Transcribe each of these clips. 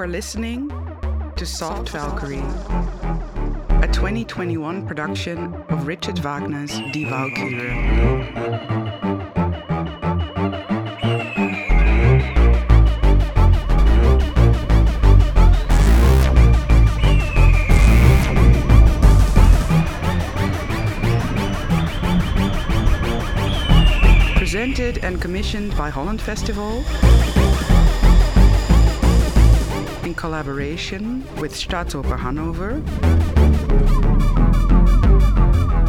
Are listening to Soft Valkyrie, a 2021 production of Richard Wagner's Die Walküre. Presented and commissioned by Holland Festival in collaboration with Staatsoper Hanover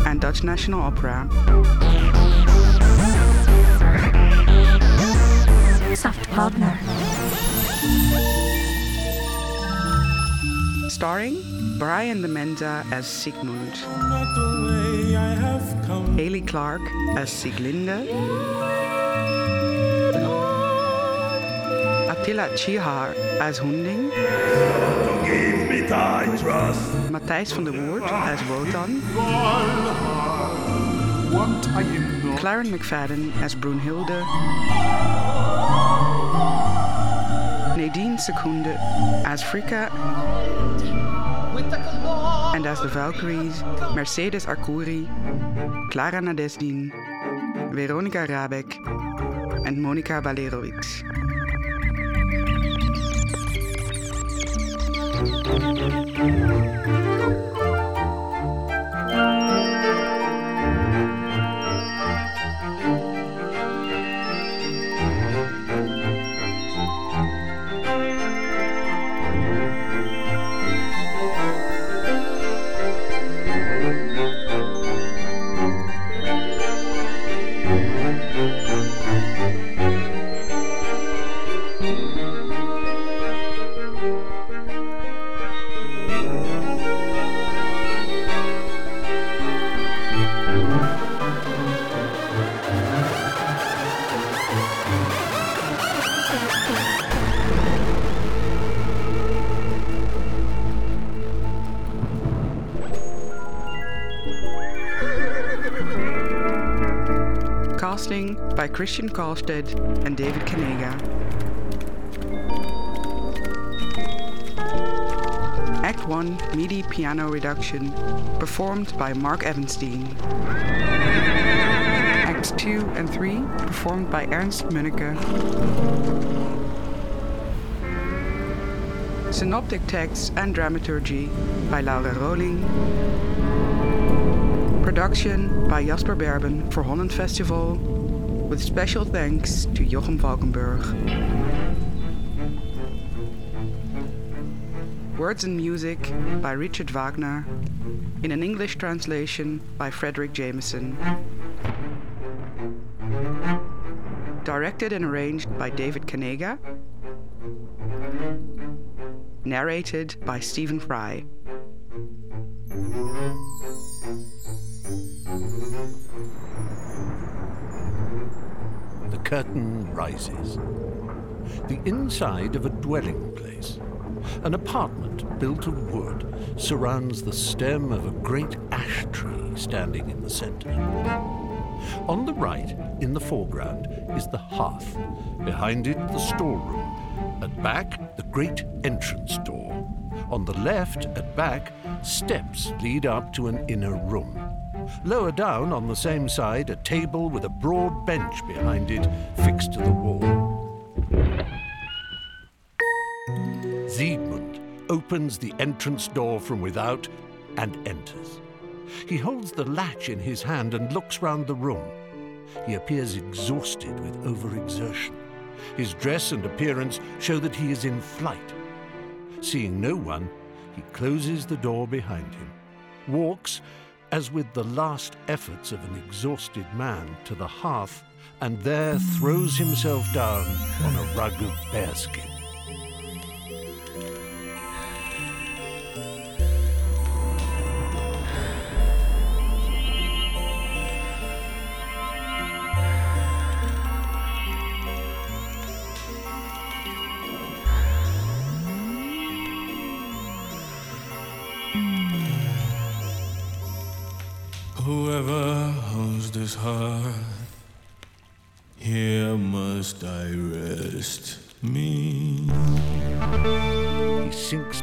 and Dutch National Opera. Soft partner. Starring Brian De Menza as Siegmund, Haley Clark as Sieglinde, Tilla Chihar as Hunding, Matthijs van der Woerd as Wotan. Claren McFadden als Brunhilde. Nadine Secunde als Frika. En als de Valkyries, Mercedes Arcuri, Clara Nadesdin, Veronica Rabek en Monica Valerovic. Música By Christian Karlstedt and David Kanaga. Act 1 MIDI piano reduction performed by Mark Evanstein. Acts 2 and 3 performed by Ernst Munneke. Synoptic text and dramaturgy by Laura Roling. Production by Jasper Berben for Holland Festival, with special thanks to Jochem Valkenburg. Words and music by Richard Wagner, in an English translation by Frederick Jameson. Directed and arranged by David Kanaga. Narrated by Stephen Fry. Curtain rises. The inside of a dwelling place. An apartment built of wood surrounds the stem of a great ash tree standing in the center. On the right, in the foreground, is the hearth. Behind it, the storeroom. At back, the great entrance door. On the left, at back, steps lead up to an inner room. Lower down, on the same side, a table with a broad bench behind it fixed to the wall. Siegmund opens the entrance door from without and enters. He holds the latch in his hand and looks round the room. He appears exhausted with overexertion. His dress and appearance show that he is in flight. Seeing no one, he closes the door behind him, walks, as with the last efforts of an exhausted man, to the hearth, and there throws himself down on a rug of bearskin.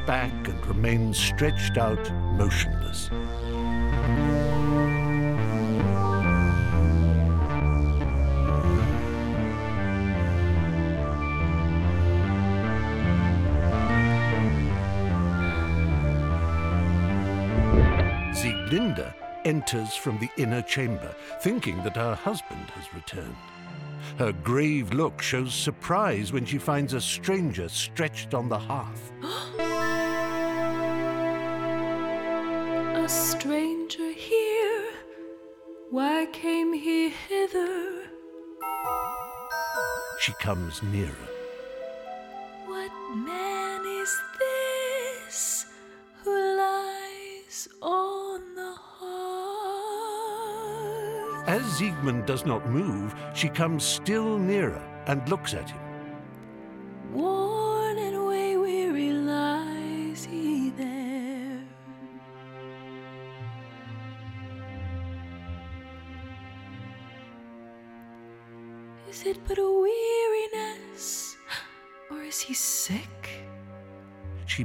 Back and remains stretched out, motionless. Sieglinde enters from the inner chamber, thinking that her husband has returned. Her grave look shows surprise when she finds a stranger stretched on the hearth. A stranger here? Why came he hither? She comes nearer. What man is this who lies on the hearth? As Siegmund does not move, she comes still nearer and looks at him.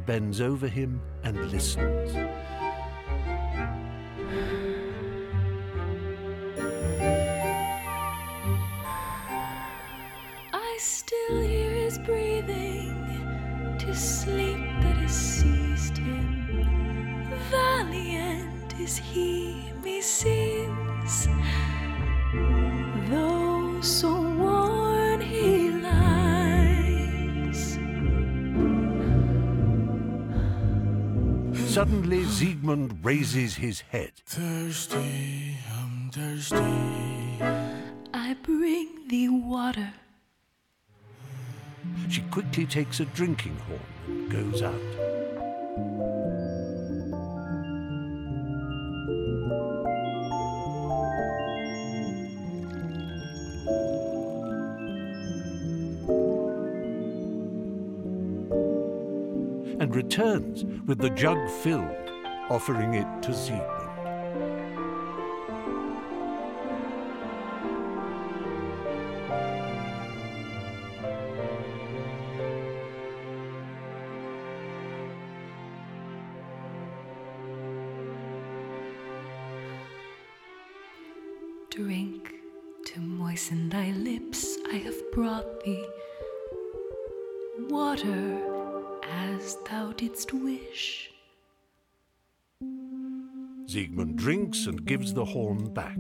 Bends over him and listens. I still hear his breathing, to sleep that has seized him. Valiant is he, meseems, Suddenly, Siegmund raises his head. Thirsty, I'm thirsty. I bring thee water. She quickly takes a drinking horn and goes out. Returns with the jug filled, offering it to Siegmund. Drink to moisten thy lips, I have brought thee water as thou didst wish. Siegmund drinks and gives the horn back.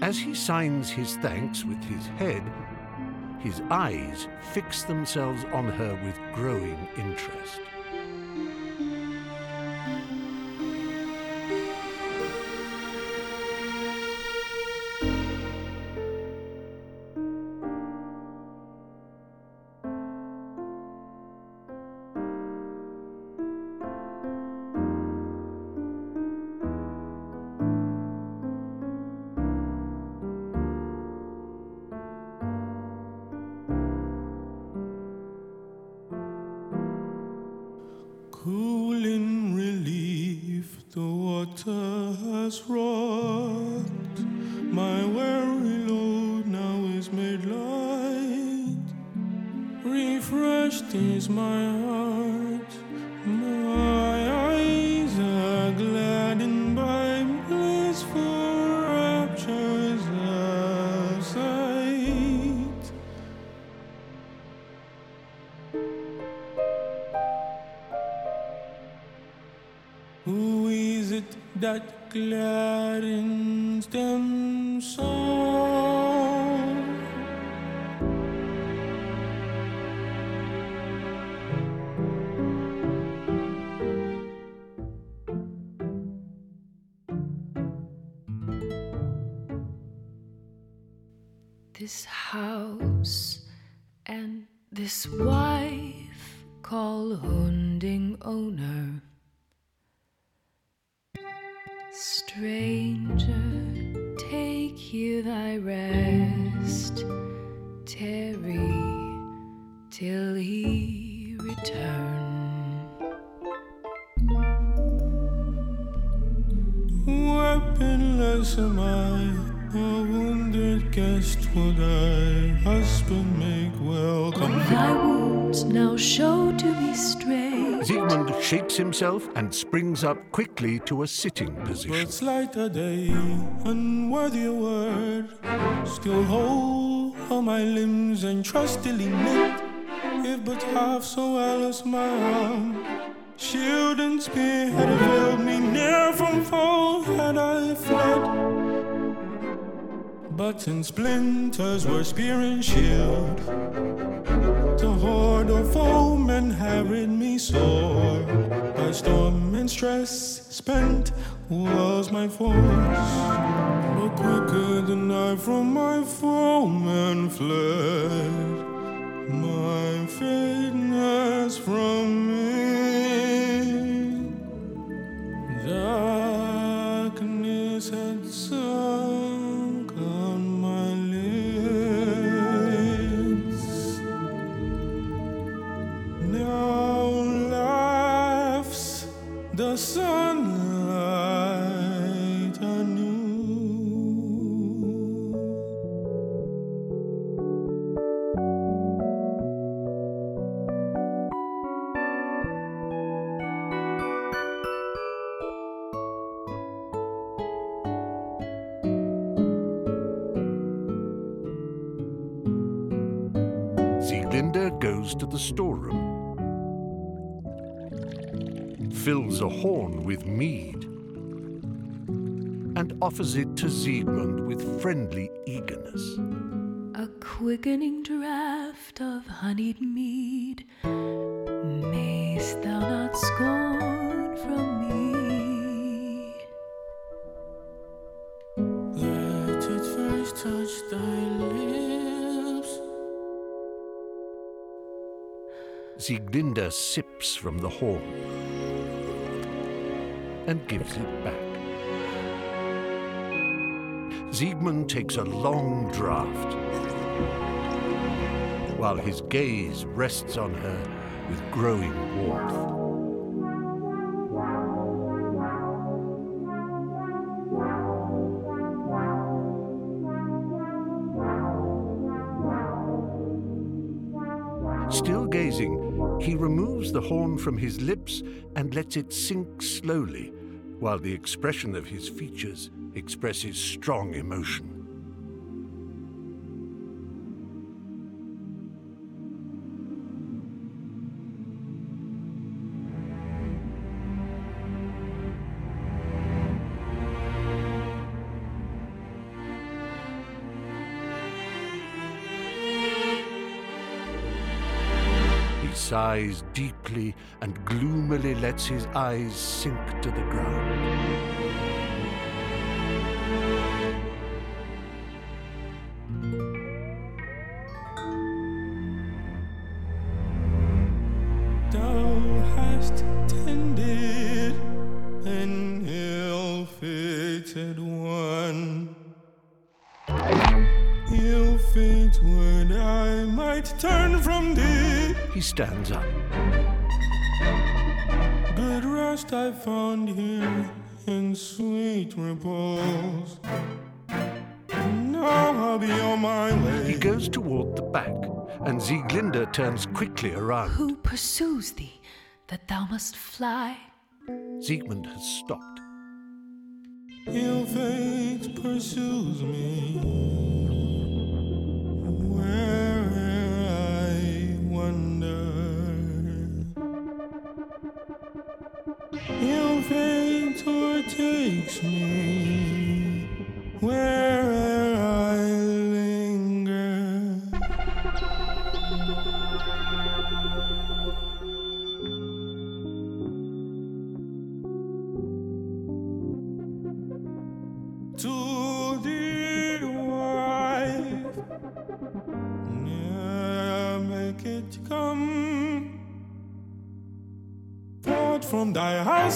As he signs his thanks with his head, his eyes fix themselves on her with growing interest. Has rocked. My weary load now is made light. Refreshed is my it that them Stranger, take here thy rest. Tarry till he return. Weaponless am I, A wounded guest would I, husband, make welcome. Thy wounds now show to be stray. Siegmund shakes himself and springs up quickly to a sitting position. But slight a day, unworthy a word, still whole all my limbs and trustily knit. If but half so well as my arm, shield and spear had availed me near from foe had I fled. But in splinters were spear and shield. The horde of foemen harried me sore. By storm and stress spent was my force. But quicker than I from my foemen fled. My fitness from Sieglinde goes to the storeroom, fills a horn with mead, and offers it to Siegmund with friendly eagerness. A quickening draught of honeyed mead. Mayst thou not scorn from me? Let it first touch thy lips. Sieglinde sips from the horn and gives it back. Siegmund takes a long draught, while his gaze rests on her with growing warmth. Still gazing, he removes the horn from his lips and lets it sink slowly, while the expression of his features expresses strong emotion. Sighs deeply and gloomily lets his eyes sink to the ground. He stands up. Good rest I found here in sweet repose. Now I'll be on my way. He goes toward the back, and Sieglinde turns quickly around. Who pursues thee that thou must fly? Siegmund has stopped. Ill fate pursues me. Ill fate overtakes me. Where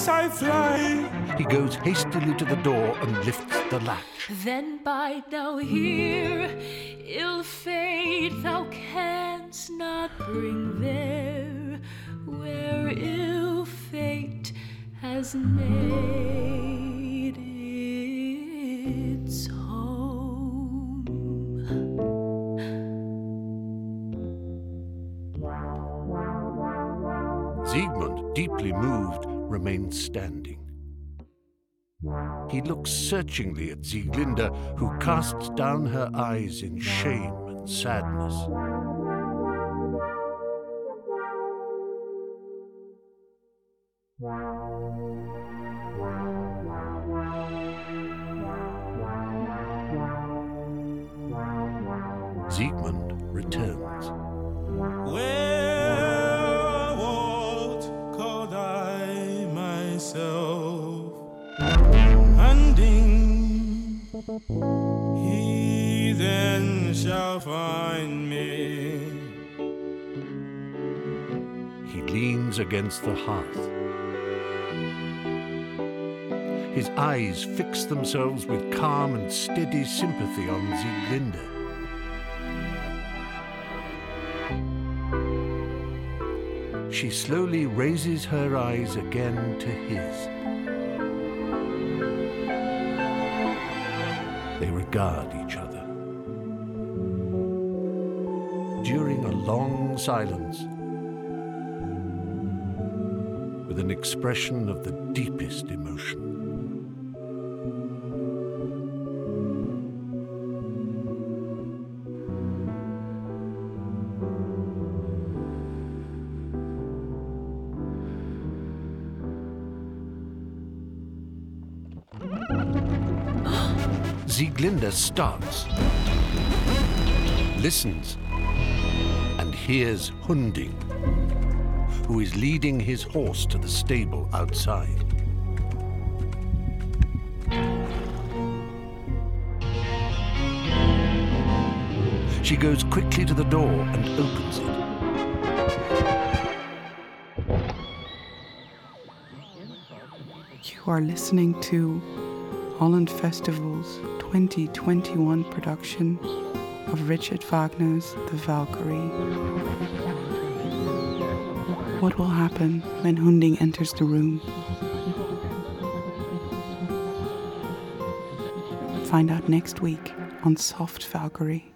thy house I fly. He goes hastily to the door and lifts the latch. Then bide thou here, ill fate thou canst not bring there, where ill fate has made remains standing. He looks searchingly at Sieglinde, who casts down her eyes in shame and sadness. Against the hearth. His eyes fix themselves with calm and steady sympathy on Sieglinde. She slowly raises her eyes again to his. They regard each other. During a long silence, an expression of the deepest emotion. Sieglinde starts, listens, and hears Hunding, who is leading his horse to the stable outside. She goes quickly to the door and opens it. You are listening to Holland Festival's 2021 production of Richard Wagner's The Valkyrie. What will happen when Hunding enters the room? Find out next week on Soft Valkyrie.